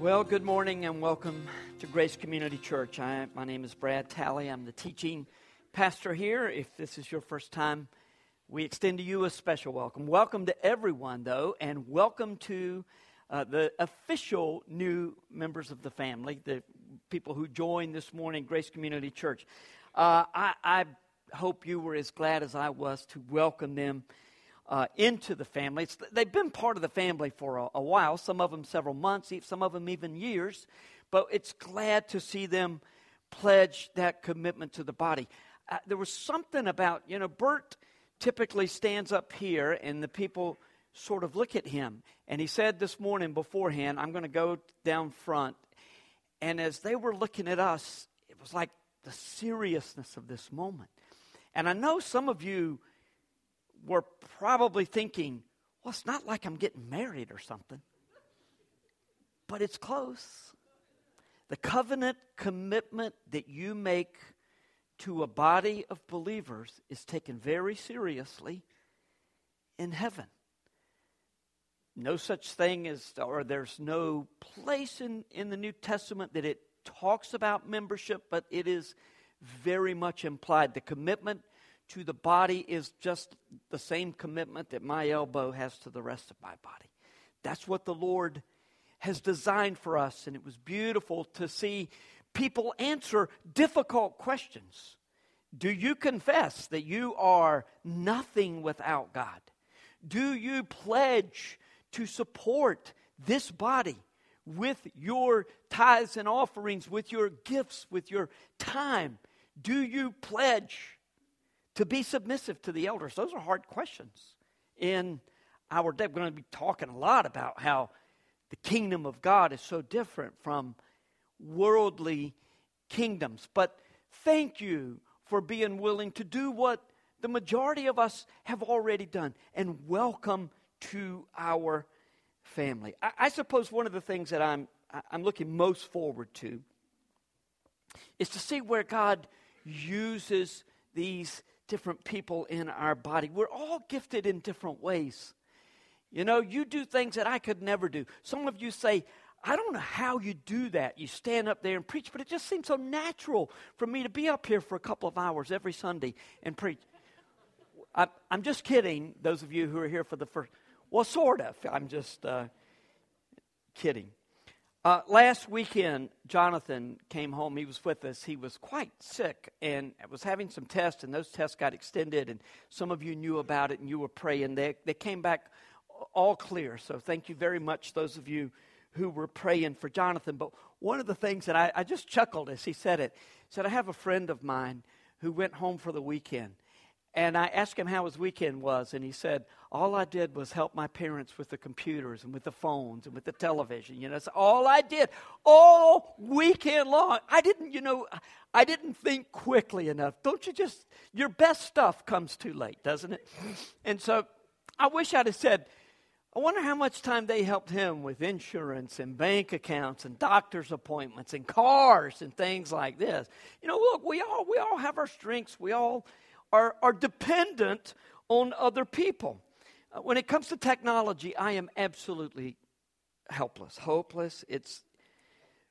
Well, good morning and welcome to Grace Community Church. I, my name is Brad Talley. I'm the teaching pastor here. If this is your first time, we extend to you a special welcome. Welcome to everyone, though, and welcome to uh, the official new members of the family, the people who joined this morning, Grace Community Church. Uh, I, I hope you were as glad as I was to welcome them uh, into the family. It's, they've been part of the family for a, a, while, some of them several months, some of them even years, but it's glad to see them pledge that commitment to the body. Uh, there was something about, you know, Bert typically stands up here and the people sort of look at him. And he said this morning beforehand, I'm going to go down front. And as they were looking at us, it was like the seriousness of this moment. And I know some of you were probably thinking, well, it's not like I'm getting married or something, but it's close. The covenant commitment that you make to a body of believers is taken very seriously in heaven. No such thing as, or there's no place in, in the New Testament that it talks about membership, but it is very much implied. The commitment to the body is just the same commitment that my elbow has to the rest of my body. That's what the Lord has designed for us, and it was beautiful to see people answer difficult questions. Do you confess that you are nothing without God? Do you pledge to support this body with your tithes and offerings, with your gifts, with your time? Do you pledge to be submissive to the elders? Those are hard questions in our day. We're going to be talking a lot about how the kingdom of God is so different from worldly kingdoms. But thank you for being willing to do what the majority of us have already done and welcome to our family. I, I suppose one of the things that I'm, I'm looking most forward to is to see where God uses these different people in our body. We're all gifted in different ways. You know, you do things that I could never do. Some of you say, I don't know how you do that. You stand up there and preach, but it just seems so natural for me to be up here for a couple of hours every Sunday and preach. I, am just kidding, those of you who are here for the first. Well, sort of. I'm just uh, kidding. Uh, last weekend, Jonathan came home. He was with us. He was quite sick and was having some tests, and those tests got extended. And some of you knew about it, and you were praying. They, they came back all clear. So thank you very much, those of you who were praying for Jonathan. But one of the things that I, I just chuckled as he said it, he said, I have a friend of mine who went home for the weekend. And I asked him how his weekend was, and he said, All I did was help my parents with the computers and with the phones and with the television. You know, that's all I did all weekend long. I didn't, you know, I didn't think quickly enough. Don't you just, your best stuff comes too late, doesn't it? And so I wish I'd have said, I wonder how much time they helped him with insurance and bank accounts and doctor's appointments and cars and things like this. You know, look, we all we all have our strengths. We all are, are dependent on other people. Uh, when it comes to technology, I am absolutely helpless, hopeless. It's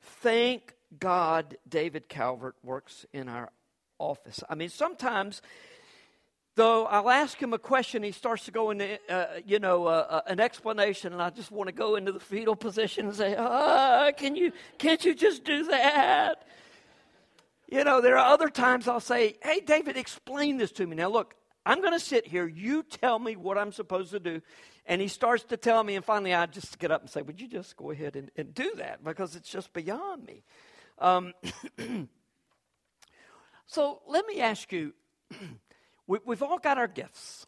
thank God David Calvert works in our office. I mean, sometimes though I'll ask him a question, he starts to go into, uh, you know, uh, uh, an explanation, and I just want to go into the fetal position and say, ah, can you, can't you just do that? You know, there are other times I'll say, hey, David, explain this to me. Now, look, I'm going to sit here. You tell me what I'm supposed to do. And he starts to tell me, and finally I just get up and say, Would you just go ahead and, and do that? Because it's just beyond me. Um, so let me ask you we, we've all got our gifts.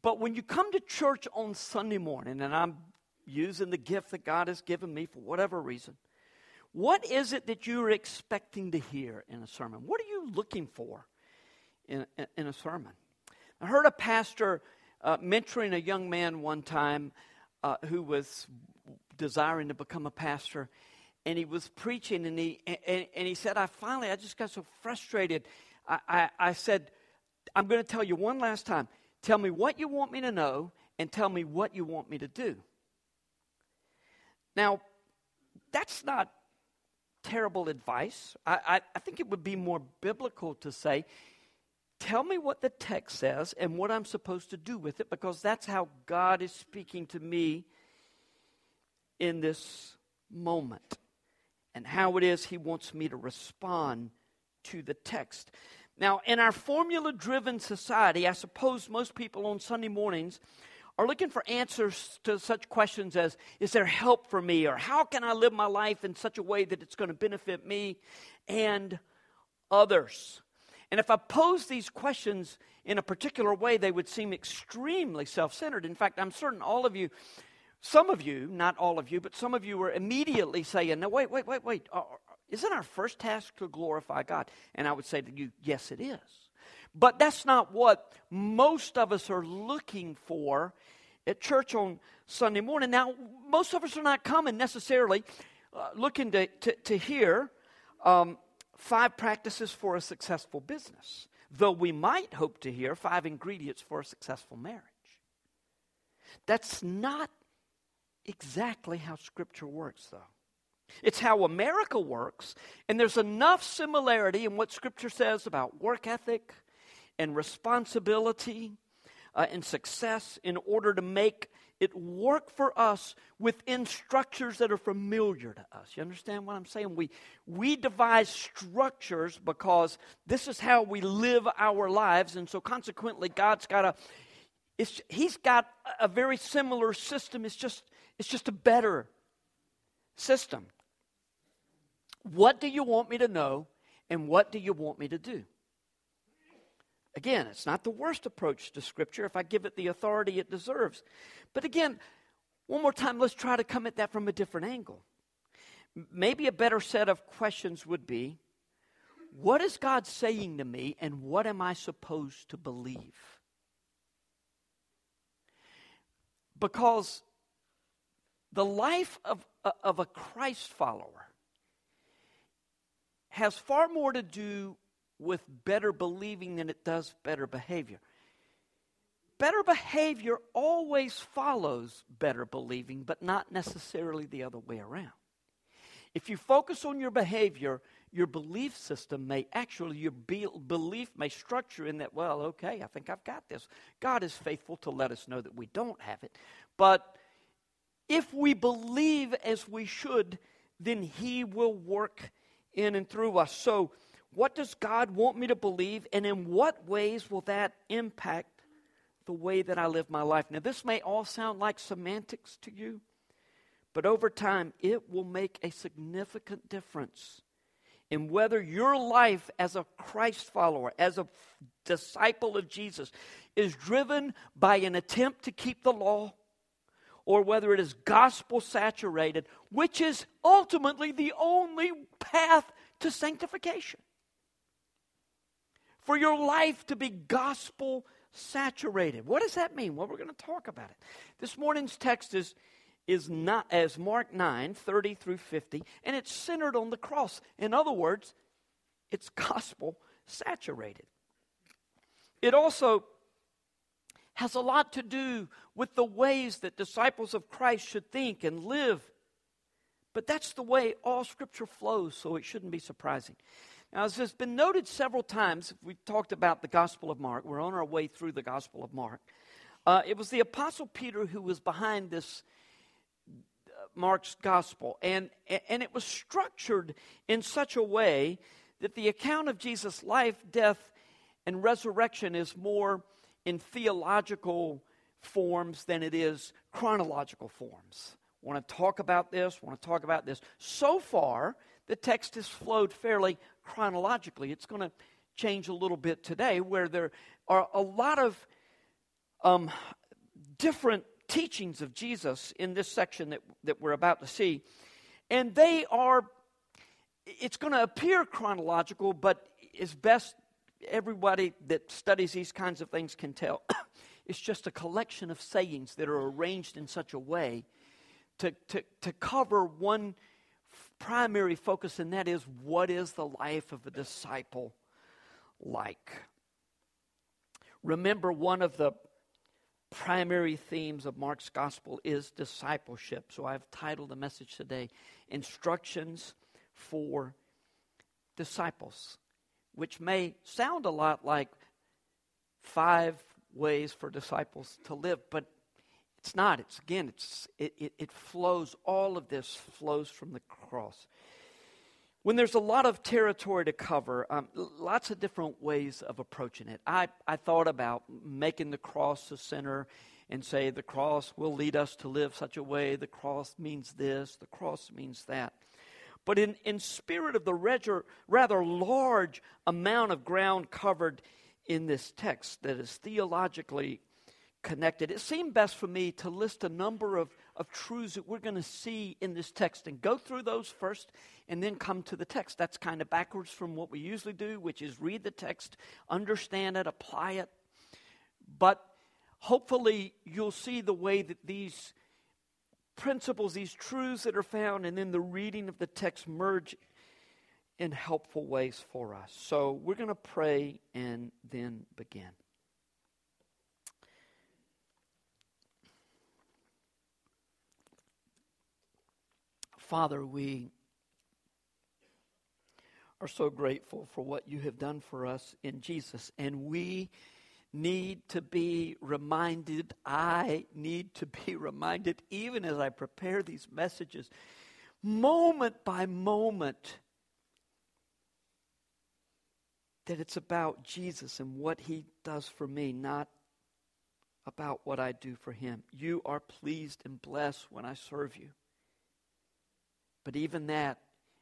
But when you come to church on Sunday morning, and I'm using the gift that God has given me for whatever reason, what is it that you're expecting to hear in a sermon? What are you looking for in, in, a sermon? I heard a pastor uh, mentoring a young man one time uh, who was desiring to become a pastor, and he was preaching, and he and, and he said, "I finally, I just got so frustrated. I, I, I said, I'm going to tell you one last time. Tell me what you want me to know, and tell me what you want me to do." Now, that's not terrible advice. I, I, I, think it would be more biblical to say, tell me what the text says and what I'm supposed to do with it, because that's how God is speaking to me in this moment and how it is He wants me to respond to the text. Now, in our formula driven society, I suppose most people on Sunday mornings are looking for answers to such questions as Is there help for me? or How can I live my life in such a way that it's going to benefit me and others? And if I pose these questions in a particular way, they would seem extremely self centered. In fact, I'm certain all of you, some of you, not all of you, but some of you were immediately saying, No, wait, wait, wait, wait. Uh, isn't our first task to glorify God? And I would say to you, Yes, it is. But that's not what most of us are looking for at church on Sunday morning. Now, most of us are not coming necessarily uh, looking to, to, to hear um, five practices for a successful business, though we might hope to hear five ingredients for a successful marriage. That's not exactly how Scripture works, though. It's how America works, and there's enough similarity in what Scripture says about work ethic, and responsibility uh, and success in order to make it work for us within structures that are familiar to us. You understand what I'm saying? We, we devise structures because this is how we live our lives, and so consequently, God's got a it's, he's got a very similar system. It's just, it's just a better system. What do you want me to know, and what do you want me to do? Again, it's not the worst approach to Scripture if I give it the authority it deserves. But again, one more time, let's try to come at that from a different angle. Maybe a better set of questions would be what is God saying to me, and what am I supposed to believe? Because the life of, uh, of a Christ follower has far more to do with better believing than it does better behavior. Better behavior always follows better believing, but not necessarily the other way around. If you focus on your behavior, your belief system may actually, your be- belief may structure in that, well, okay, I think I've got this. God is faithful to let us know that we don't have it. But if we believe as we should, then He will work in and through us. So, what does God want me to believe, and in what ways will that impact the way that I live my life? Now, this may all sound like semantics to you, but over time, it will make a significant difference in whether your life as a Christ follower, as a disciple of Jesus, is driven by an attempt to keep the law or whether it is gospel saturated, which is ultimately the only path to sanctification for your life to be gospel saturated. What does that mean? Well, we're going to talk about it. This morning's text is, is not as Mark 9, 30 through 50, and it's centered on the cross. In other words, it's gospel saturated. It also has a lot to do with the ways that disciples of Christ should think and live. But that's the way all Scripture flows, so it shouldn't be surprising. Now, as has been noted several times, we've talked about the Gospel of Mark. We're on our way through the Gospel of Mark. Uh, it was the Apostle Peter who was behind this uh, Mark's Gospel, and, and it was structured in such a way that the account of Jesus' life, death, and resurrection is more in theological forms than it is chronological forms. Want to talk about this? Want to talk about this? So far, the text has flowed fairly chronologically. It's going to change a little bit today, where there are a lot of um, different teachings of Jesus in this section that, that we're about to see. And they are, it's going to appear chronological, but as best everybody that studies these kinds of things can tell, it's just a collection of sayings that are arranged in such a way to, to, to cover one primary focus, and that is what is the life of a disciple like? Remember, one of the primary themes of Mark's gospel is discipleship. So I've titled the message today Instructions for Disciples, which may sound a lot like five ways for disciples to live, but it's not. It's again, it's it, it, it flows, all of this flows from the cross. When there's a lot of territory to cover, um, lots of different ways of approaching it. I, I thought about making the cross the center and say the cross will lead us to live such a way, the cross means this, the cross means that. But in, in spirit of the rather, rather large amount of ground covered in this text that is theologically connected, it seemed best for me to list a number of, of truths that we're going to see in this text and go through those first and then come to the text. That's kind of backwards from what we usually do, which is read the text, understand it, apply it. But hopefully, you'll see the way that these principles, these truths that are found, and then the reading of the text merge in helpful ways for us. So we're going to pray and then begin. Father, we are so grateful for what you have done for us in Jesus, and we need to be reminded. I need to be reminded, even as I prepare these messages, moment by moment, that it's about Jesus and what he does for me, not about what I do for him. You are pleased and blessed when I serve you. But even that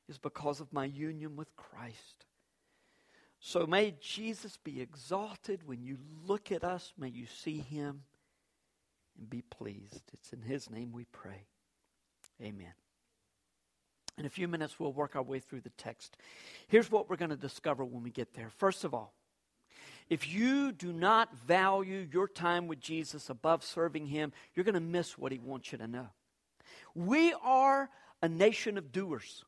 is because of my union with Christ. So may Jesus be exalted when you look at us. May you see him and be pleased. It's in his name we pray. Amen. In a few minutes, we'll work our way through the text. Here's what we're going to discover when we get there. First of all, if you do not value your time with Jesus above serving him, you're going to miss what he wants you to know. We are a nation of doers.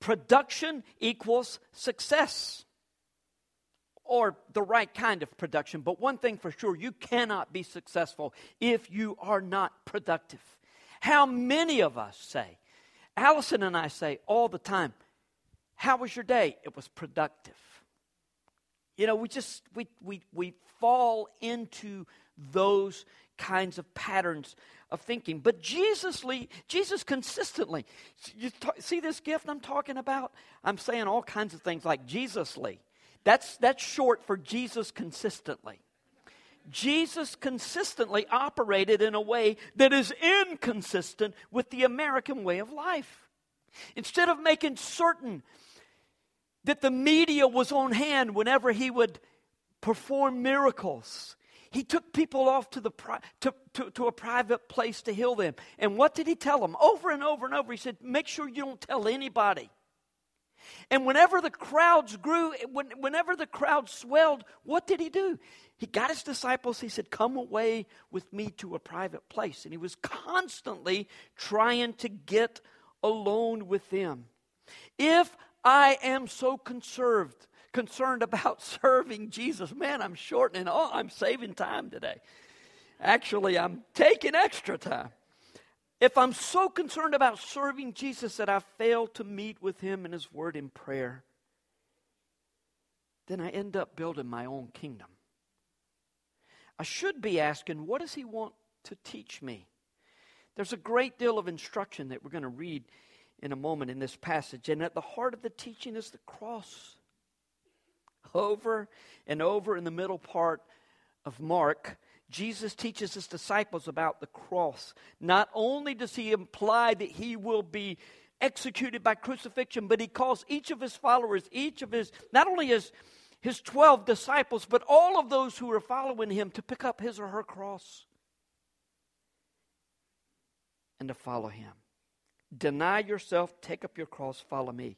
Production equals success or the right kind of production. But one thing for sure, you cannot be successful if you are not productive. How many of us say, Allison and I say all the time, How was your day? It was productive. You know, we just, we, we, we fall into those kinds of patterns of thinking. But Jesus, Jesus consistently, you see this gift I'm talking about? I'm saying all kinds of things like Jesusly. That's, that's short for Jesus consistently. Jesus consistently operated in a way that is inconsistent with the American way of life. Instead of making certain that the media was on hand whenever he would perform miracles, he took people off to, the pri- to, to, to, a private place to heal them. And what did he tell them? Over and over and over, he said, Make sure you don't tell anybody. And whenever the crowds grew, when, whenever the crowd swelled, what did he do? He got his disciples, he said, Come away with me to a private place. And he was constantly trying to get alone with them. If I am so conserved, concerned about serving Jesus, man, I'm shortening. Oh, I'm saving time today. Actually, I'm taking extra time. If I'm so concerned about serving Jesus that I fail to meet with Him and His Word in prayer, then I end up building my own kingdom. I should be asking, what does He want to teach me? There's a great deal of instruction that we're going to read in a moment in this passage, and at the heart of the teaching is the cross. Over and over in the middle part of Mark, Jesus teaches his disciples about the cross. Not only does he imply that he will be executed by crucifixion, but he calls each of his followers, each of his, not only his, his 12 disciples, but all of those who are following him to pick up his or her cross and to follow him. Deny yourself, take up your cross, follow me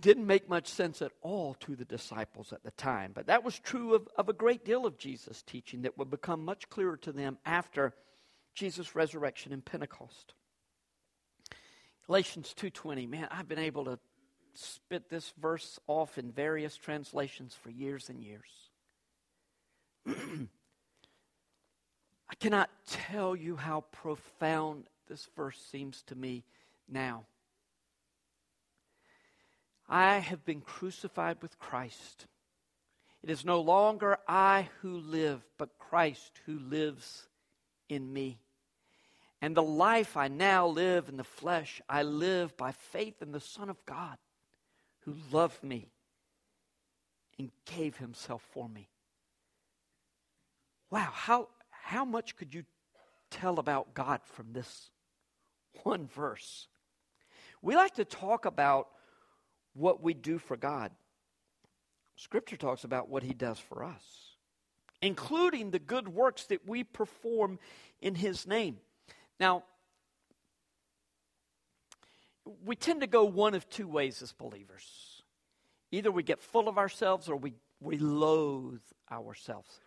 didn't make much sense at all to the disciples at the time. But that was true of, of a great deal of Jesus' teaching that would become much clearer to them after Jesus' resurrection in Pentecost. Galatians 2:20. Man, I've been able to spit this verse off in various translations for years and years. I cannot tell you how profound this verse seems to me now. I have been crucified with Christ. It is no longer I who live, but Christ who lives in me. And the life I now live in the flesh, I live by faith in the Son of God who loved me and gave himself for me. Wow, how, how much could you tell about God from this one verse? We like to talk about what we do for God. Scripture talks about what he does for us, including the good works that we perform in his name. Now, we tend to go one of two ways as believers. Either we get full of ourselves or we, we loathe ourselves.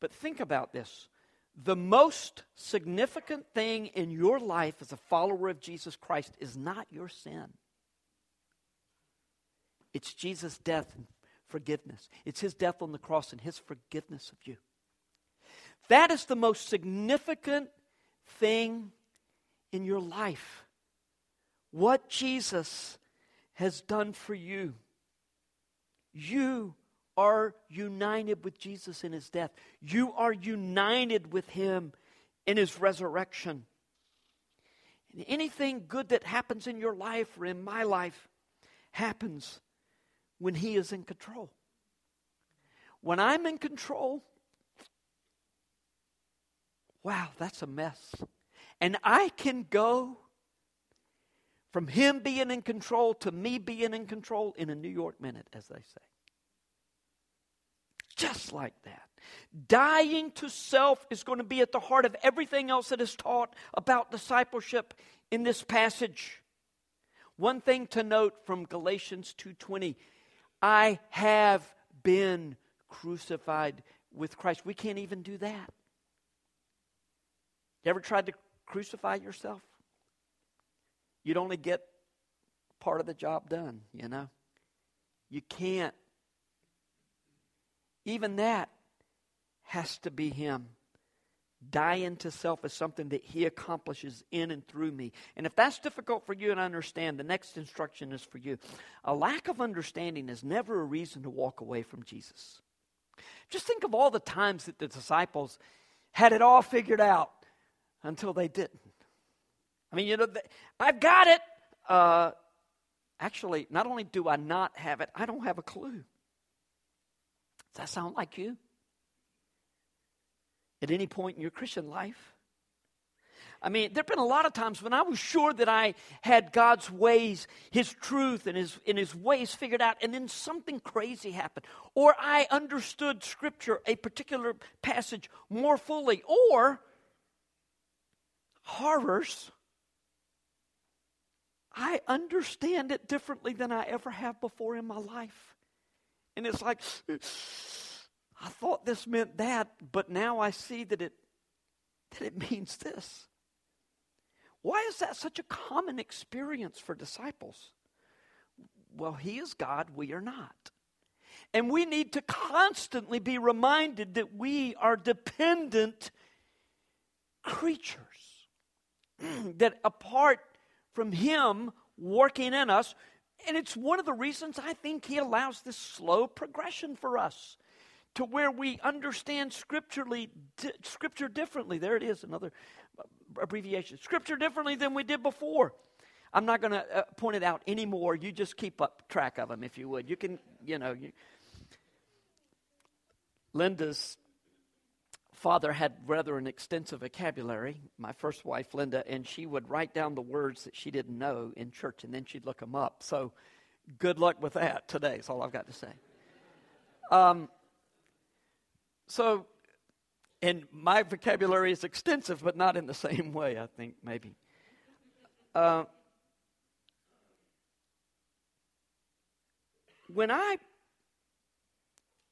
But think about this the most significant thing in your life as a follower of Jesus Christ is not your sin. It's Jesus' death and forgiveness. It's his death on the cross and his forgiveness of you. That is the most significant thing in your life. What Jesus has done for you. You are united with Jesus in his death. You are united with him in his resurrection. And anything good that happens in your life or in my life happens when he is in control. When I'm in control, wow, that's a mess. And I can go from him being in control to me being in control in a New York minute, as they say. Just like that. Dying to self is going to be at the heart of everything else that is taught about discipleship in this passage. One thing to note from Galatians 2:20, I have been crucified with Christ. We can't even do that. You ever tried to crucify yourself? You'd only get part of the job done, you know? You can't even that has to be Him. Dying to self is something that He accomplishes in and through me. And if that's difficult for you to understand, the next instruction is for you. A lack of understanding is never a reason to walk away from Jesus. Just think of all the times that the disciples had it all figured out until they didn't. I mean, you know, I've got it. Uh, actually, not only do I not have it, I don't have a clue. Does that sound like you? At any point in your Christian life? I mean, there have been a lot of times when I was sure that I had God's ways, His truth, and His, and His ways figured out, and then something crazy happened. Or I understood Scripture, a particular passage, more fully. Or, horrors, I understand it differently than I ever have before in my life. And it's like, I thought this meant that, but now I see that it, that it means this. Why is that such a common experience for disciples? Well, He is God, we are not. And we need to constantly be reminded that we are dependent creatures. that apart from Him working in us, and it's one of the reasons I think he allows this slow progression for us to where we understand scripturally di- scripture differently. There it is, another abbreviation. Scripture differently than we did before. I'm not going to uh, point it out anymore. You just keep up track of them if you would. You can, you know, you, Linda's father had rather an extensive vocabulary, my first wife, Linda, and she would write down the words that she didn't know in church and then she'd look them up. So good luck with that today, is all I've got to say. Um, so, and my vocabulary is extensive, but not in the same way, I think, maybe. Uh, when I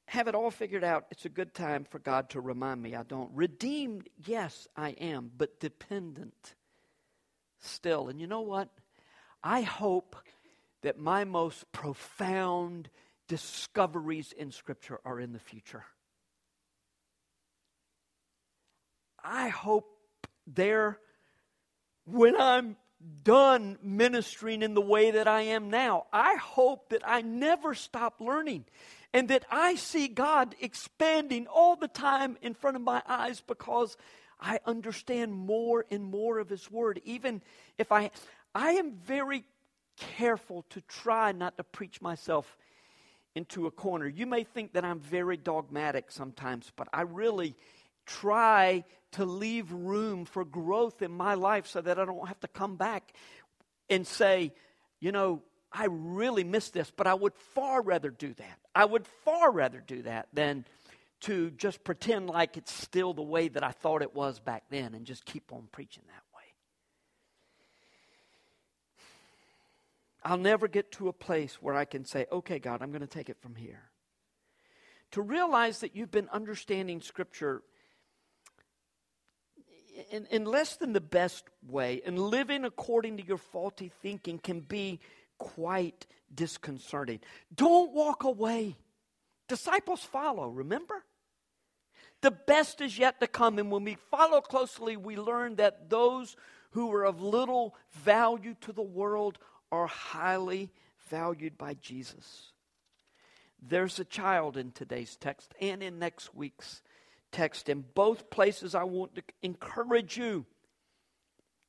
have it all figured out, it's a good time for God to remind me I don't. Redeemed, yes, I am, but dependent still. And you know what? I hope that my most profound discoveries in Scripture are in the future. I hope there, when I'm done ministering in the way that I am now, I hope that I never stop learning and that I see God expanding all the time in front of my eyes because I understand more and more of His Word. Even if I, I am very careful to try not to preach myself into a corner. You may think that I'm very dogmatic sometimes, but I really try to leave room for growth in my life so that I don't have to come back and say, you know, I really miss this, but I would far rather do that. I would far rather do that than to just pretend like it's still the way that I thought it was back then and just keep on preaching that way. I'll never get to a place where I can say, okay, God, I'm going to take it from here. To realize that you've been understanding Scripture in, in less than the best way and living according to your faulty thinking can be quite disconcerting. Don't walk away. Disciples follow, remember? The best is yet to come. And when we follow closely, we learn that those who are of little value to the world are highly valued by Jesus. There's a child in today's text and in next week's text. In both places, I want to encourage you,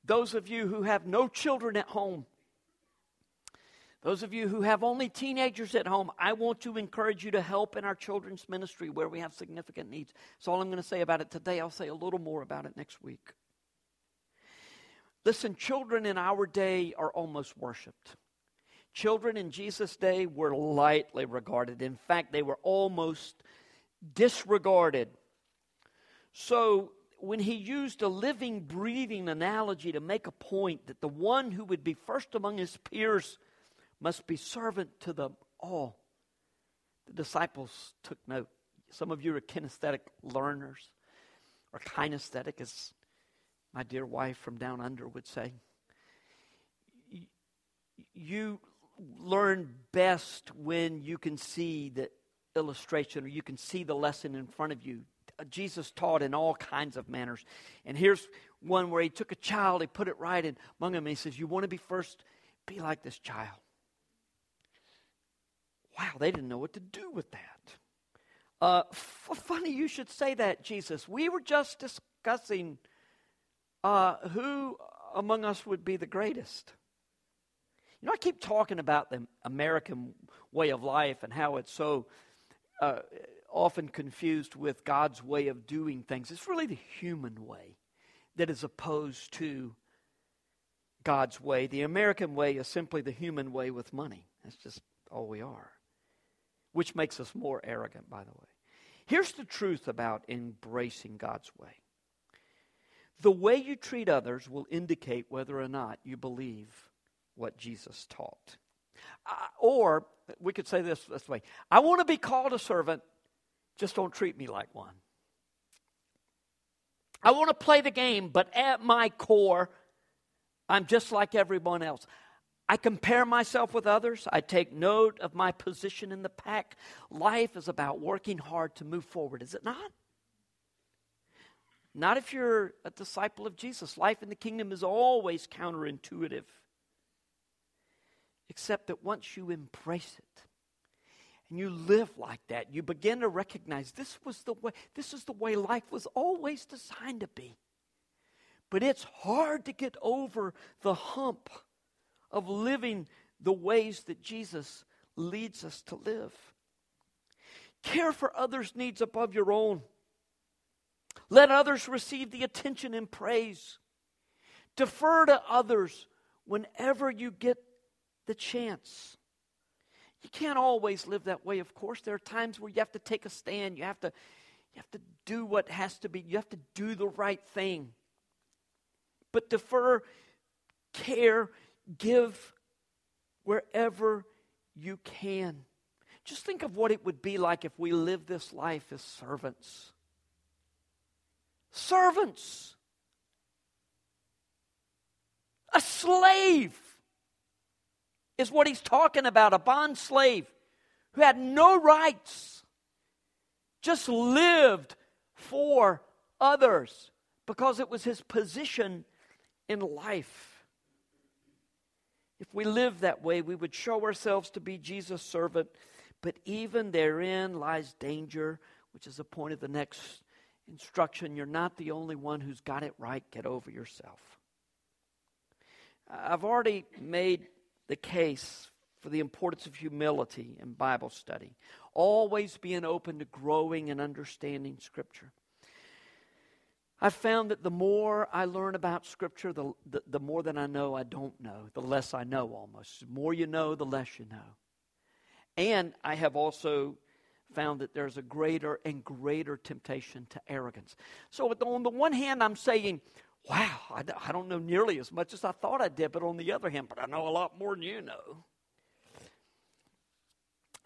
those of you who have no children at home, those of you who have only teenagers at home, I want to encourage you to help in our children's ministry where we have significant needs. That's all I'm going to say about it today. I'll say a little more about it next week. Listen, children in our day are almost worshiped. Children in Jesus' day were lightly regarded. In fact, they were almost disregarded. So, when he used a living, breathing analogy to make a point that the one who would be first among his peers must be servant to them all. The disciples took note. Some of you are kinesthetic learners, or kinesthetic, as my dear wife from down under would say. You learn best when you can see the illustration or you can see the lesson in front of you. Jesus taught in all kinds of manners. And here's one where he took a child, he put it right in among them, and he says, You want to be first? Be like this child. Wow, they didn't know what to do with that. Uh, f- funny you should say that, Jesus. We were just discussing uh, who among us would be the greatest. You know, I keep talking about the American way of life and how it's so uh, often confused with God's way of doing things. It's really the human way that is opposed to God's way. The American way is simply the human way with money. That's just all we are which makes us more arrogant, by the way. Here's the truth about embracing God's way the way you treat others will indicate whether or not you believe what Jesus taught. Uh, or we could say this this way I want to be called a servant, just don't treat me like one. I want to play the game, but at my core, I'm just like everyone else. I compare myself with others. I take note of my position in the pack. Life is about working hard to move forward, is it not? Not if you're a disciple of Jesus. Life in the kingdom is always counterintuitive. Except that once you embrace it and you live like that, you begin to recognize this was the way this is the way life was always designed to be. But it's hard to get over the hump of living the ways that Jesus leads us to live. Care for others' needs above your own. Let others receive the attention and praise. Defer to others whenever you get the chance. You can't always live that way, of course. There are times where you have to take a stand. You have to, you have to do what has to be, you have to do the right thing. But defer, care, give wherever you can. Just think of what it would be like if we lived this life as servants. Servants. A slave is what he's talking about a bond slave who had no rights, just lived for others. because it was his position in life. If we lived that way, we would show ourselves to be Jesus' servant, but even therein lies danger, which is the point of the next instruction. You're not the only one who's got it right. Get over yourself. I've already made the case for the importance of humility in Bible study, always being open to growing and understanding Scripture. I've found that the more I learn about Scripture, the, the, the, more that I know I don't know, the less I know almost. The more you know, the less you know. And I have also found that there's a greater and greater temptation to arrogance. So, on the one hand, I'm saying, wow, I, I don't know nearly as much as I thought I did, but on the other hand, but I know a lot more than you know.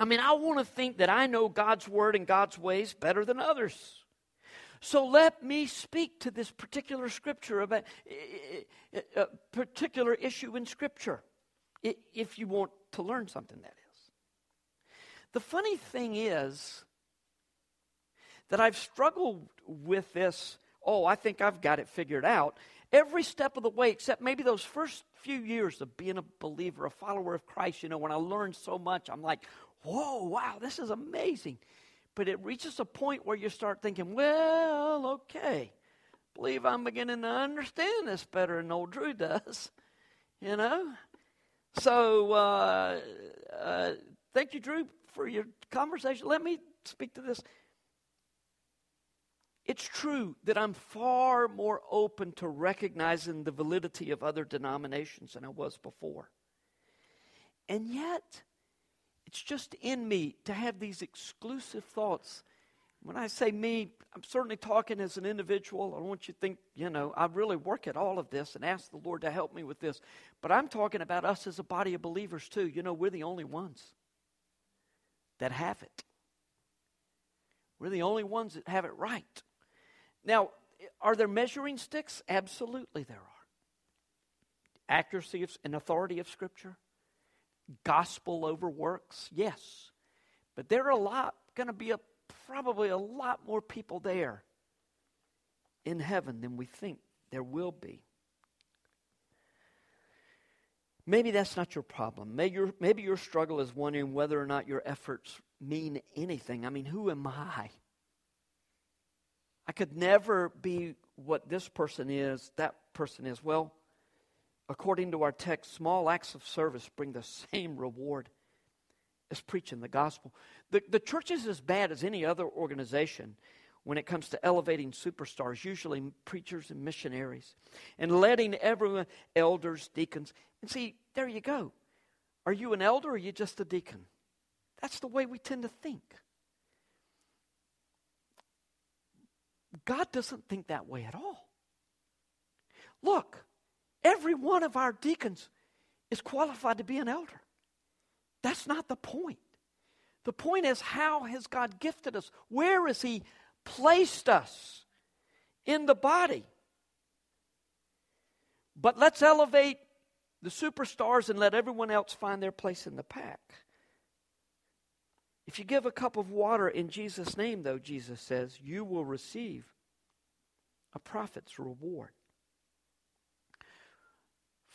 I mean, I want to think that I know God's word and God's ways better than others. So let me speak to this particular scripture about a particular issue in scripture, if you want to learn something, that is. The funny thing is that I've struggled with this. Oh, I think I've got it figured out. Every step of the way, except maybe those first few years of being a believer, a follower of Christ, you know, when I learned so much, I'm like, whoa, wow, this is amazing. But it reaches a point where you start thinking, well, okay, believe I'm beginning to understand this better than old Drew does, you know? So, uh, uh, thank you, Drew, for your conversation. Let me speak to this. It's true that I'm far more open to recognizing the validity of other denominations than I was before. And yet, it's just in me to have these exclusive thoughts. When I say me, I'm certainly talking as an individual. I don't want you to think, you know, I really work at all of this and ask the Lord to help me with this. But I'm talking about us as a body of believers too. You know, we're the only ones that have it. We're the only ones that have it right. Now, are there measuring sticks? Absolutely, there are. Accuracy and authority of Scripture gospel over works? Yes. But there are a lot, going to be a, probably a lot more people there in heaven than we think there will be. Maybe that's not your problem. Maybe your, maybe your struggle is wondering whether or not your efforts mean anything. I mean, who am I? I could never be what this person is, that person is. Well, according to our text, small acts of service bring the same reward as preaching the gospel. The, the church is as bad as any other organization when it comes to elevating superstars, usually preachers and missionaries, and letting everyone, elders, deacons. And see, there you go. Are you an elder or are you just a deacon? That's the way we tend to think. God doesn't think that way at all. Look, Every one of our deacons is qualified to be an elder. That's not the point. The point is, how has God gifted us? Where has He placed us in the body? But let's elevate the superstars and let everyone else find their place in the pack. If you give a cup of water in Jesus' name, though, Jesus says, you will receive a prophet's reward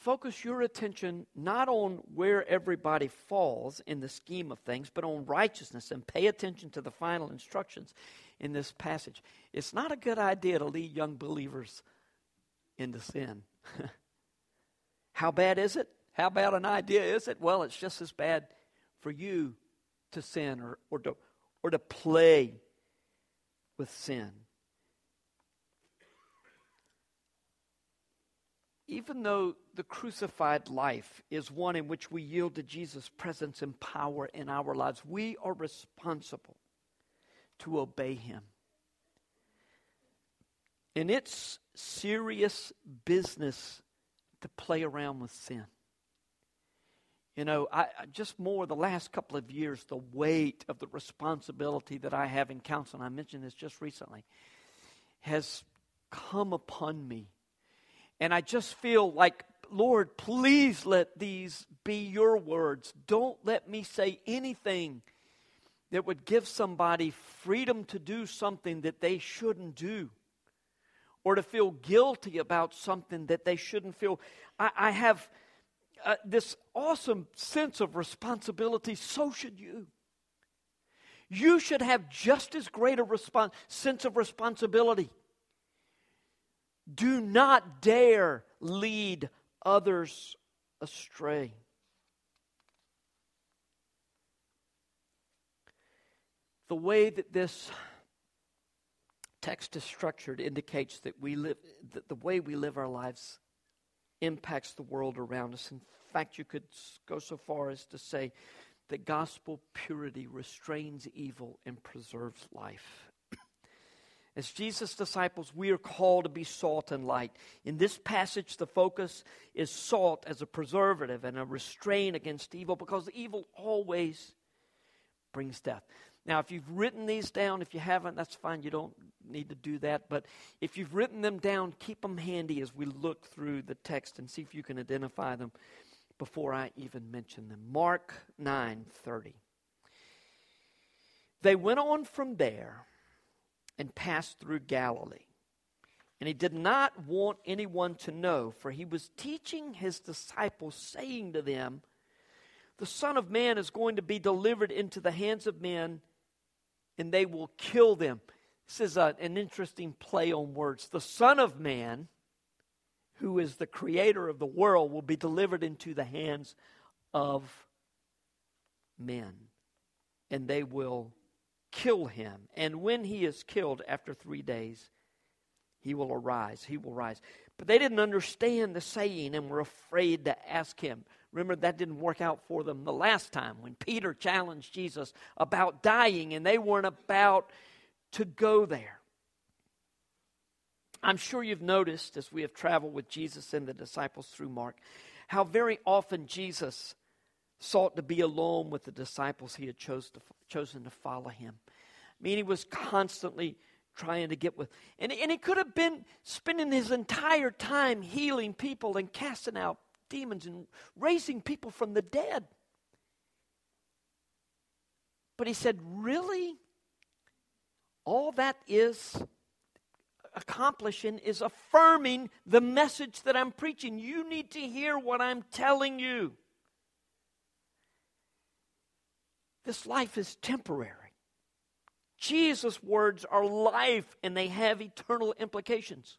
focus your attention not on where everybody falls in the scheme of things, but on righteousness and pay attention to the final instructions in this passage. It's not a good idea to lead young believers into sin. How bad is it? How bad an idea is it? Well, it's just as bad for you to sin or, or, to, or to play with sin. Even though the crucified life is one in which we yield to Jesus' presence and power in our lives, we are responsible to obey him. And it's serious business to play around with sin. You know, I, just more the last couple of years, the weight of the responsibility that I have in counsel, and I mentioned this just recently, has come upon me and I just feel like, Lord, please let these be your words. Don't let me say anything that would give somebody freedom to do something that they shouldn't do or to feel guilty about something that they shouldn't feel. I, I have uh, this awesome sense of responsibility. So should you. You should have just as great a sense of responsibility. Do not dare lead others astray. The way that this text is structured indicates that we live that the way we live our lives impacts the world around us. In fact, you could go so far as to say that gospel purity restrains evil and preserves life. As Jesus' disciples, we are called to be salt and light. In this passage, the focus is salt as a preservative and a restraint against evil because evil always brings death. Now, if you've written these down, if you haven't, that's fine. You don't need to do that. But if you've written them down, keep them handy as we look through the text and see if you can identify them before I even mention them. Mark 9:30. They went on from there and passed through Galilee. And he did not want anyone to know, for he was teaching his disciples, saying to them, The Son of Man is going to be delivered into the hands of men, and they will kill them. This is a, an interesting play on words. The Son of Man, who is the creator of the world, will be delivered into the hands of men, and they will kill him. And when he is killed after three days, he will arise. He will rise. But they didn't understand the saying and were afraid to ask him. Remember, that didn't work out for them the last time when Peter challenged Jesus about dying, and they weren't about to go there. I'm sure you've noticed as we have traveled with Jesus and the disciples through Mark how very often Jesus sought to be alone with the disciples he had chose to, chosen to follow him. Mean, he was constantly trying to get with. And, and he could have been spending his entire time healing people and casting out demons and raising people from the dead. But he said, Really? All that is accomplishing is affirming the message that I'm preaching. You need to hear what I'm telling you. This life is temporary. Jesus' words are life and they have eternal implications.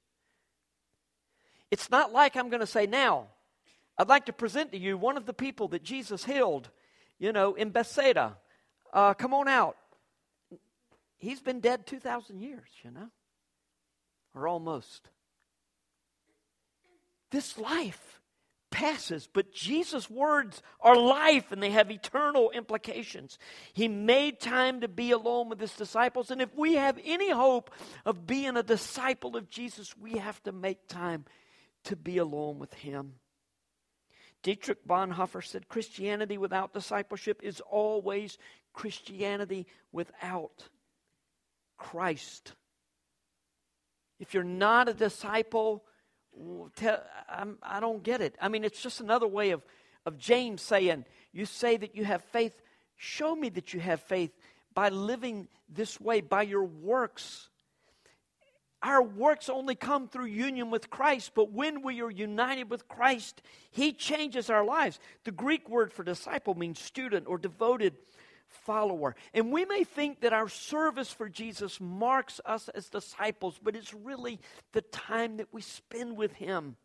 It's not like I'm going to say, now, I'd like to present to you one of the people that Jesus healed, you know, in Bethsaida. Uh, come on out. He's been dead 2,000 years, you know, or almost. This life passes, but Jesus' words are life and they have eternal implications. He made time to be alone with his disciples, and if we have any hope of being a disciple of Jesus, we have to make time to be alone with him. Dietrich Bonhoeffer said Christianity without discipleship is always Christianity without Christ. If you're not a disciple, tell, I'm, I do not get it. I mean, it's just another way of, of James saying, You say that you have faith. Show me that you have faith by living this way, by your works. Our works only come through union with Christ, but when we are united with Christ, He changes our lives. The Greek word for disciple means student or devoted follower. And we may think that our service for Jesus marks us as disciples, but it's really the time that we spend with Him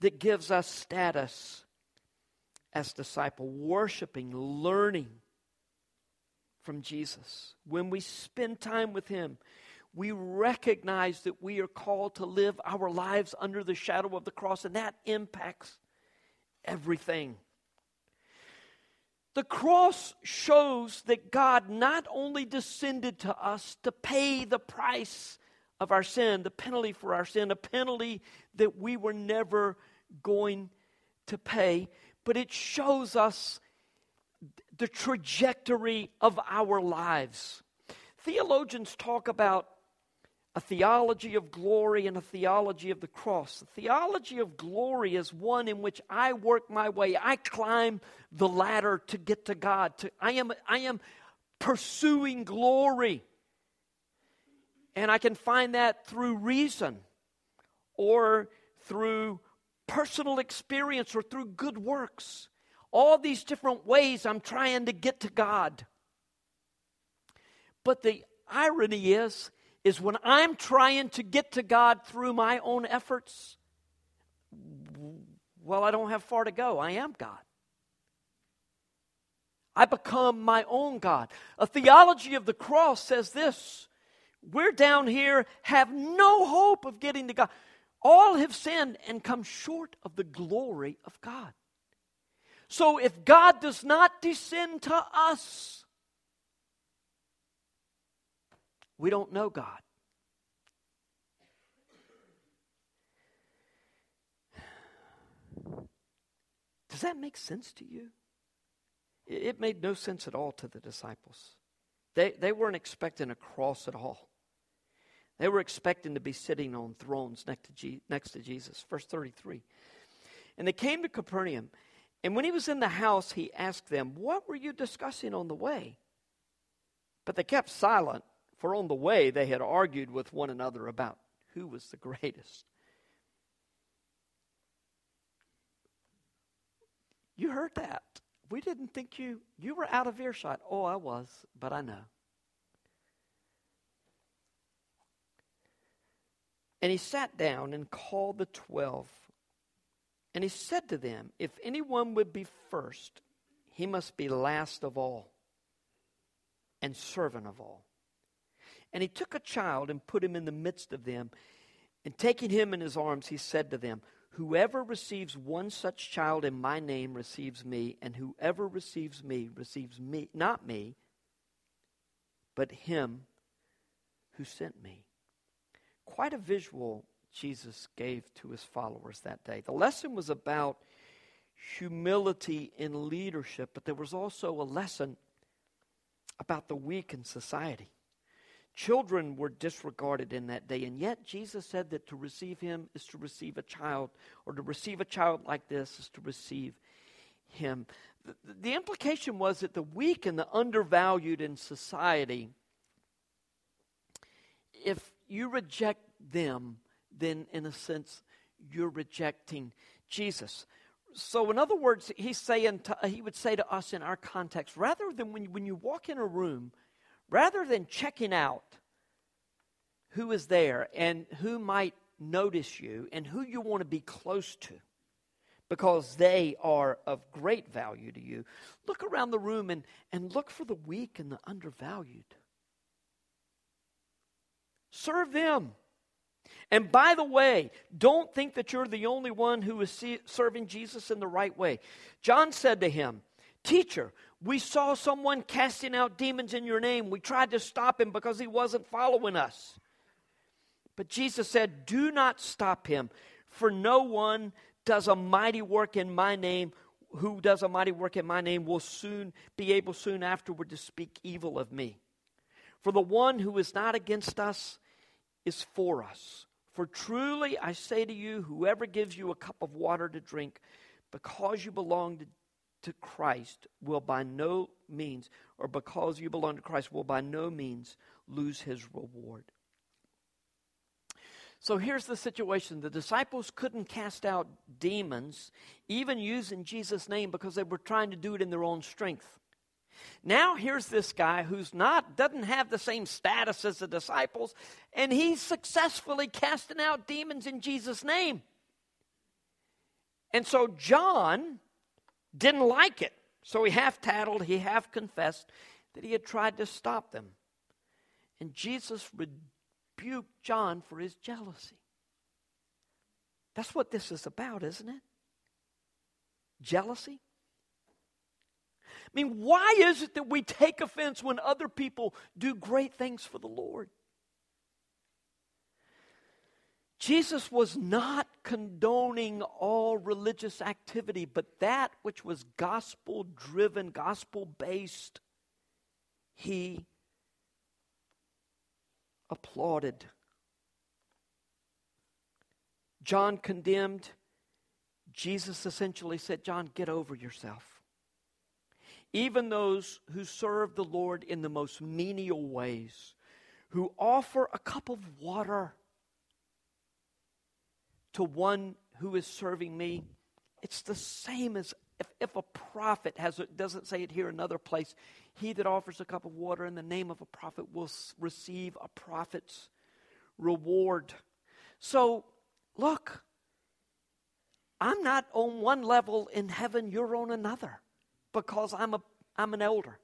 that gives us status as disciple, worshiping, learning from Jesus. When we spend time with Him, we recognize that we are called to live our lives under the shadow of the cross, and that impacts everything. The cross shows that God not only descended to us to pay the price of our sin, the penalty for our sin, a penalty that we were never going to pay, but it shows us the trajectory of our lives. Theologians talk about a theology of glory and a theology of the cross. The theology of glory is one in which I work my way. I climb the ladder to get to God. To, I, am, I am pursuing glory. And I can find that through reason or through personal experience or through good works. All these different ways I'm trying to get to God. But the irony is, is when I'm trying to get to God through my own efforts, well, I don't have far to go. I am God. I become my own God. A theology of the cross says this we're down here, have no hope of getting to God. All have sinned and come short of the glory of God. So if God does not descend to us, we don't know God. Does that make sense to you? It made no sense at all to the disciples. They, they weren't expecting a cross at all. They were expecting to be sitting on thrones next to, Je- next to Jesus. Verse 33. And they came to Capernaum. And when he was in the house, he asked them, What were you discussing on the way? But they kept silent, for on the way they had argued with one another about who was the greatest. You heard that. We didn't think you you were out of earshot. Oh, I was, but I know. And he sat down and called the twelve. And he said to them, If anyone would be first, he must be last of all and servant of all. And he took a child and put him in the midst of them. And taking him in his arms, he said to them, Whoever receives one such child in my name receives me, and whoever receives me receives me, not me, but him who sent me. Quite a visual Jesus gave to his followers that day. The lesson was about humility in leadership, but there was also a lesson about the weak in society. Children were disregarded in that day, and yet Jesus said that to receive him is to receive a child, or to receive a child like this is to receive him. The, the implication was that the weak and the undervalued in society, if you reject them, then in a sense, you're rejecting Jesus. So, in other words, he's saying to, he would say to us in our context, rather than when, when you walk in a room, rather than checking out who is there and who might notice you and who you want to be close to because they are of great value to you, look around the room and, and look for the weak and the undervalued. Serve them. And by the way, don't think that you're the only one who is serving Jesus in the right way. John said to him, Teacher, we saw someone casting out demons in your name. We tried to stop him because he wasn't following us. But Jesus said, Do not stop him, for no one does a mighty work in my name. Who does a mighty work in my name will soon be able soon afterward to speak evil of me. For the one who is not against us is for us. For truly I say to you, whoever gives you a cup of water to drink, because you belong to to Christ will by no means, or because you belong to Christ, will by no means lose his reward. So here's the situation the disciples couldn't cast out demons, even using Jesus' name, because they were trying to do it in their own strength. Now here's this guy who's not doesn't have the same status as the disciples and he's successfully casting out demons in Jesus name. And so John didn't like it. So he half tattled, he half confessed that he had tried to stop them. And Jesus rebuked John for his jealousy. That's what this is about, isn't it? Jealousy? I mean, why is it that we take offense when other people do great things for the Lord? Jesus was not condoning all religious activity, but that which was gospel driven, gospel based, he applauded. John condemned. Jesus essentially said, John, get over yourself. Even those who serve the Lord in the most menial ways, who offer a cup of water to one who is serving me, it's the same as if, if a prophet has, doesn't say it here another place, he that offers a cup of water in the name of a prophet will receive a prophet's reward. So, look, I'm not on one level in heaven, you're on another because I'm, a, I'm an elder.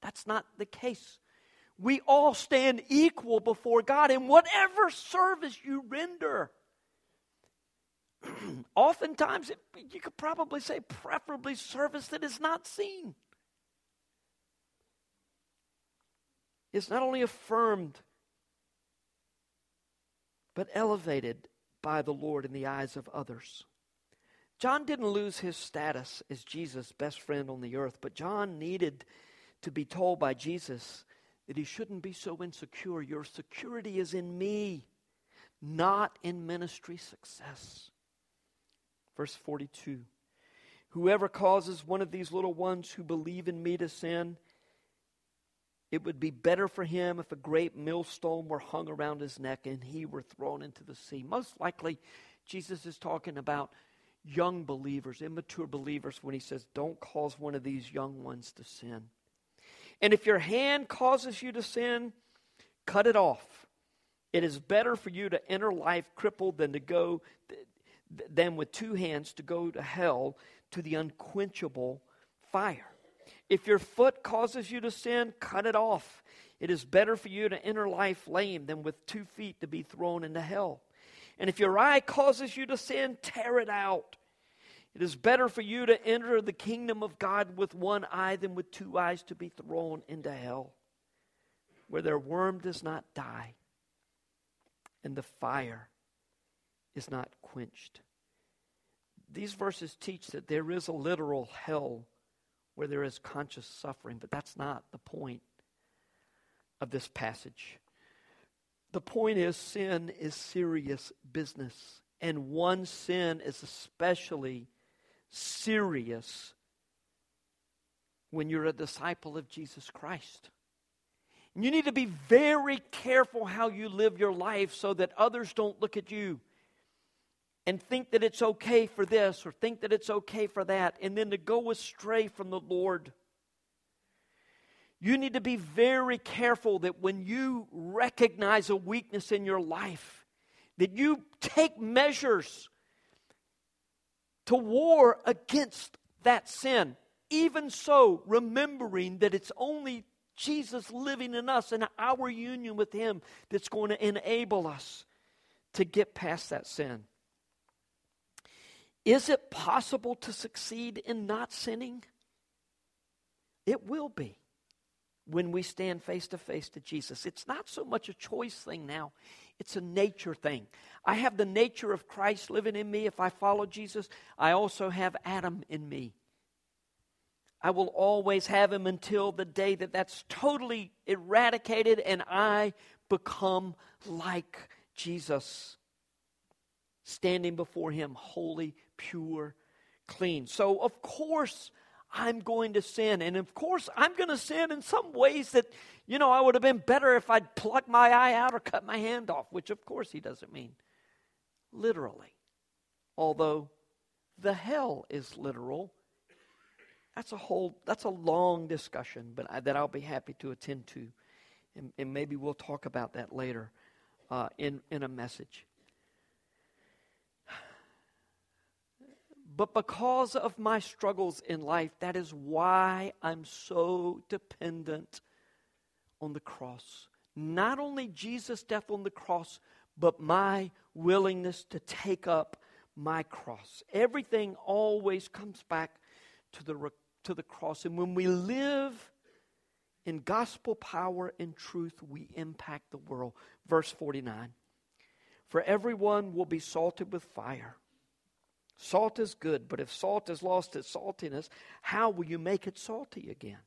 That's not the case. We all stand equal before God in whatever service you render. Oftentimes, it, you could probably say, preferably service that is not seen. It's not only affirmed, but elevated by the Lord in the eyes of others. John didn't lose his status as Jesus' best friend on the earth, but John needed to be told by Jesus that he shouldn't be so insecure. Your security is in me, not in ministry success. Verse 42 Whoever causes one of these little ones who believe in me to sin, it would be better for him if a great millstone were hung around his neck and he were thrown into the sea. Most likely, Jesus is talking about young believers, immature believers, when he says, Don't cause one of these young ones to sin. And if your hand causes you to sin, cut it off. It is better for you to enter life crippled than to go than with two hands to go to hell to the unquenchable fire. If your foot causes you to sin, cut it off. It is better for you to enter life lame than with two feet to be thrown into hell. And if your eye causes you to sin, tear it out. It is better for you to enter the kingdom of God with one eye than with two eyes to be thrown into hell, where their worm does not die and the fire is not quenched. These verses teach that there is a literal hell where there is conscious suffering, but that's not the point of this passage. The point is, sin is serious business, and one sin is especially serious when you're a disciple of Jesus Christ. You need to be very careful how you live your life so that others don't look at you and think that it's okay for this or think that it's okay for that, and then to go astray from the Lord. You need to be very careful that when you recognize a weakness in your life, that you take measures to war against that sin. Even so, remembering that it's only Jesus living in us and our union with Him that's going to enable us to get past that sin. Is it possible to succeed in not sinning? It will be when we stand face to face to Jesus. It's not so much a choice thing now, it's a nature thing. I have the nature of Christ living in me. If I follow Jesus, I also have Adam in me. I will always have him until the day that that's totally eradicated and I become like Jesus, standing before him holy, pure, clean. So, of course, I'm going to sin. And of course, I'm going to sin in some ways that, you know, I would have been better if I'd plucked my eye out or cut my hand off, which of course he doesn't mean literally. Although the hell is literal. That's a whole, that's a long discussion, but I, that I'll be happy to attend to. And, and maybe we'll talk about that later uh, in, in a message. But because of my struggles in life, that is why I'm so dependent on the cross. Not only Jesus' death on the cross, but my willingness to take up my cross. Everything always comes back to the, to the cross. And when we live in gospel power and truth, we impact the world. Verse 49 For everyone will be salted with fire. Salt is good, but if salt has lost its saltiness, how will you make it salty again?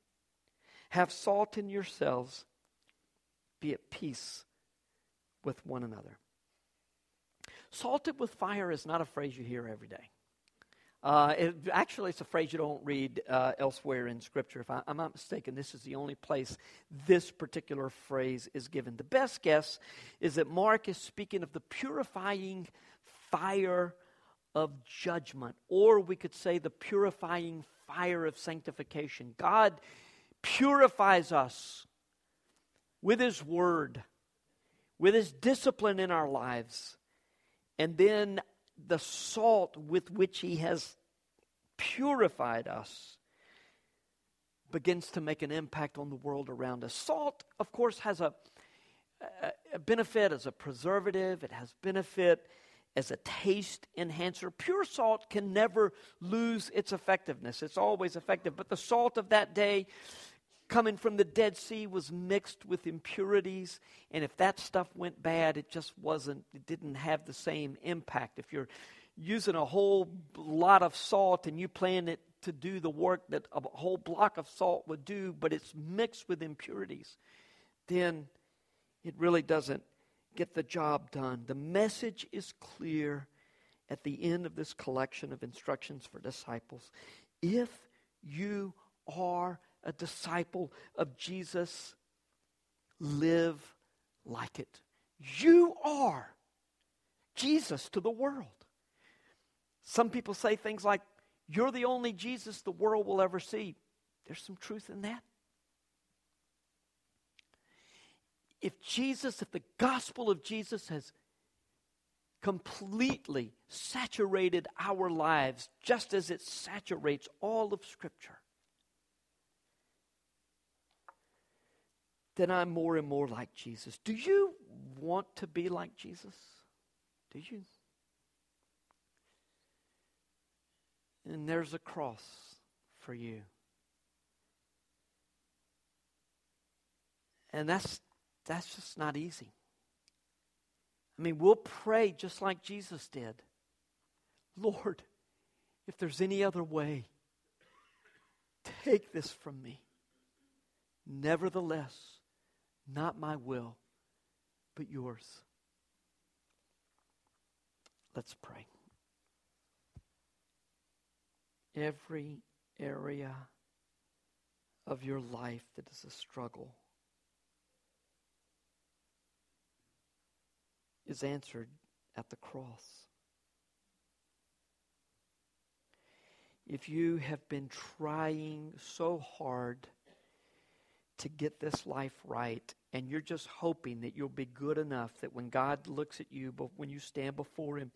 Have salt in yourselves, be at peace with one another. Salted with fire is not a phrase you hear every day. Uh, it, actually, it's a phrase you don't read uh, elsewhere in Scripture. If I, am not mistaken, this is the only place this particular phrase is given. The best guess is that Mark is speaking of the purifying fire of judgment, or we could say the purifying fire of sanctification. God purifies us with His Word, with His discipline in our lives, and then the salt with which He has purified us begins to make an impact on the world around us. Salt, of course, has a, a, benefit as a preservative, it has benefit as a taste enhancer. Pure salt can never lose its effectiveness, it's always effective. But the salt of that day, coming from the Dead Sea, was mixed with impurities. And if that stuff went bad, it just wasn't, it didn't have the same impact. If you're using a whole lot of salt and you plan it to do the work that a whole block of salt would do, but it's mixed with impurities, then it really doesn't get the job done. The message is clear at the end of this collection of instructions for disciples. If you are a disciple of Jesus, live like it. You are Jesus to the world. Some people say things like, You're the only Jesus the world will ever see. There's some truth in that. If Jesus, if the gospel of Jesus has completely saturated our lives just as it saturates all of Scripture, then I'm more and more like Jesus. Do you want to be like Jesus? Do you? And there's a cross for you. And that's that's just not easy. I mean, we'll pray just like Jesus did Lord, if there's any other way, take this from me. Nevertheless, not my will, but yours. Let's pray. Every area of your life that is a struggle is answered at the cross. If you have been trying so hard to get this life right, and you're just hoping that you'll be good enough that when God looks at you, but when you stand before Him,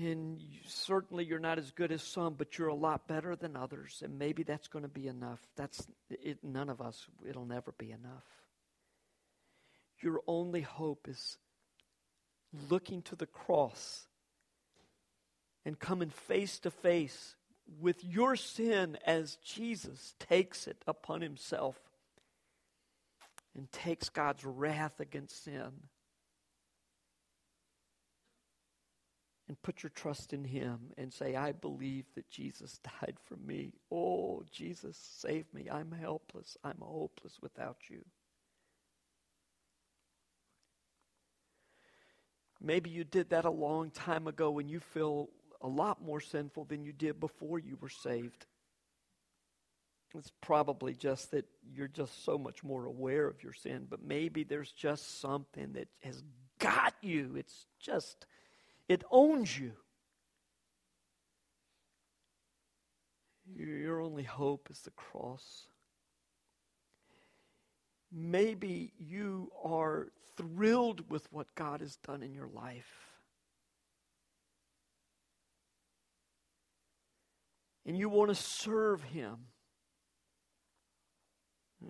and you, certainly you're not as good as some, but you're a lot better than others, and maybe that's going to be enough. That's it, none of us. It'll never be enough. Your only hope is looking to the cross and coming face to face with your sin as Jesus takes it upon himself and takes God's wrath against sin. And put your trust in him and say, I believe that Jesus died for me. Oh, Jesus, save me. I'm helpless. I'm hopeless without you. Maybe you did that a long time ago and you feel a lot more sinful than you did before you were saved. It's probably just that you're just so much more aware of your sin, but maybe there's just something that has got you. It's just, it owns you. Your only hope is the cross. Maybe you are thrilled with what God has done in your life. And you want to serve Him.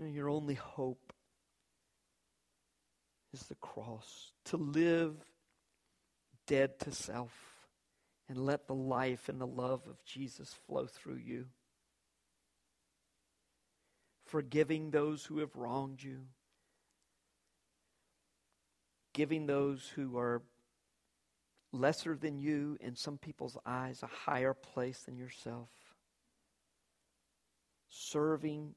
Eh, your only hope is the cross. To live dead to self and let the life and the love of Jesus flow through you. Forgiving those who have wronged you giving those who are lesser than you in some people's eyes a higher place than yourself, serving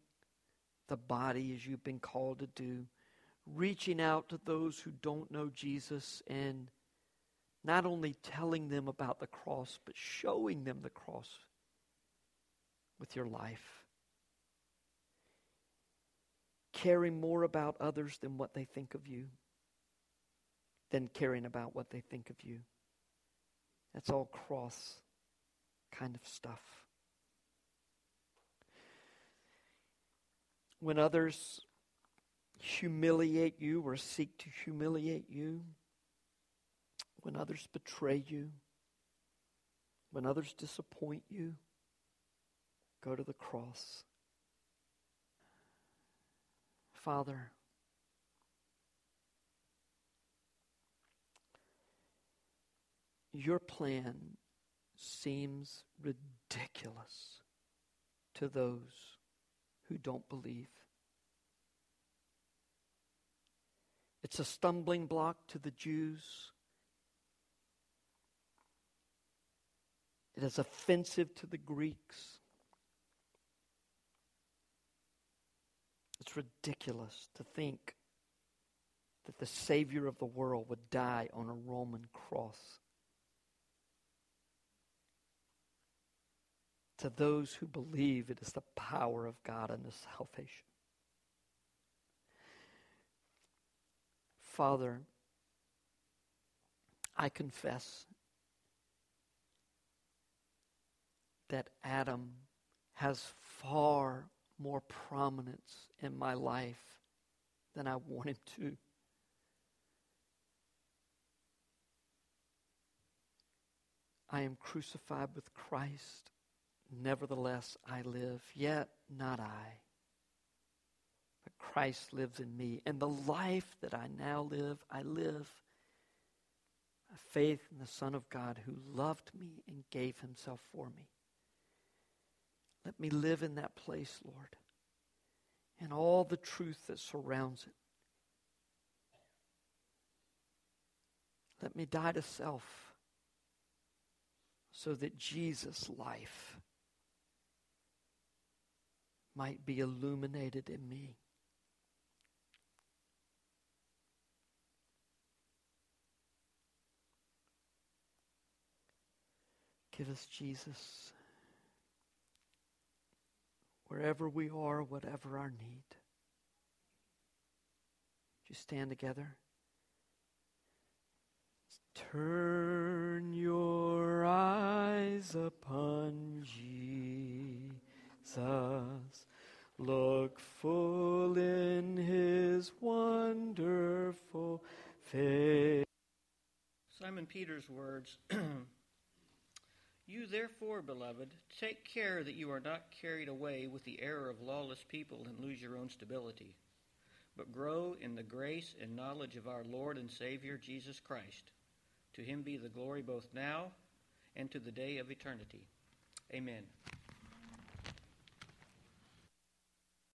the body as you've been called to do, reaching out to those who don't know Jesus and Not only telling them about the cross, but showing them the cross with your life. Caring more about others than what they think of you, than caring about what they think of you. That's all cross kind of stuff. When others humiliate you or seek to humiliate you, when others betray you, when others disappoint you, go to the cross. Father, your plan seems ridiculous to those who don't believe. It's a stumbling block to the Jews. It is offensive to the Greeks. It's ridiculous to think that the Savior of the world would die on a Roman cross. To those who believe, it is the power of God unto salvation. Father, I confess that Adam has far more prominence in my life than I want him to. I am crucified with Christ. Nevertheless, I live, yet not I. But Christ lives in me. And the life that I now live, I live by faith in the Son of God who loved me and gave himself for me. Let me live in that place, Lord, and all the truth that surrounds it. Let me die to self so that Jesus' life might be illuminated in me. Give us Jesus wherever we are, whatever our need. Just stand together. Turn your eyes upon Jesus. Look full in his wonderful face. Simon Peter's words You therefore, beloved, take care that you are not carried away with the error of lawless people and lose your own stability, but grow in the grace and knowledge of our Lord and Savior Jesus Christ. To him be the glory both now and to the day of eternity. Amen.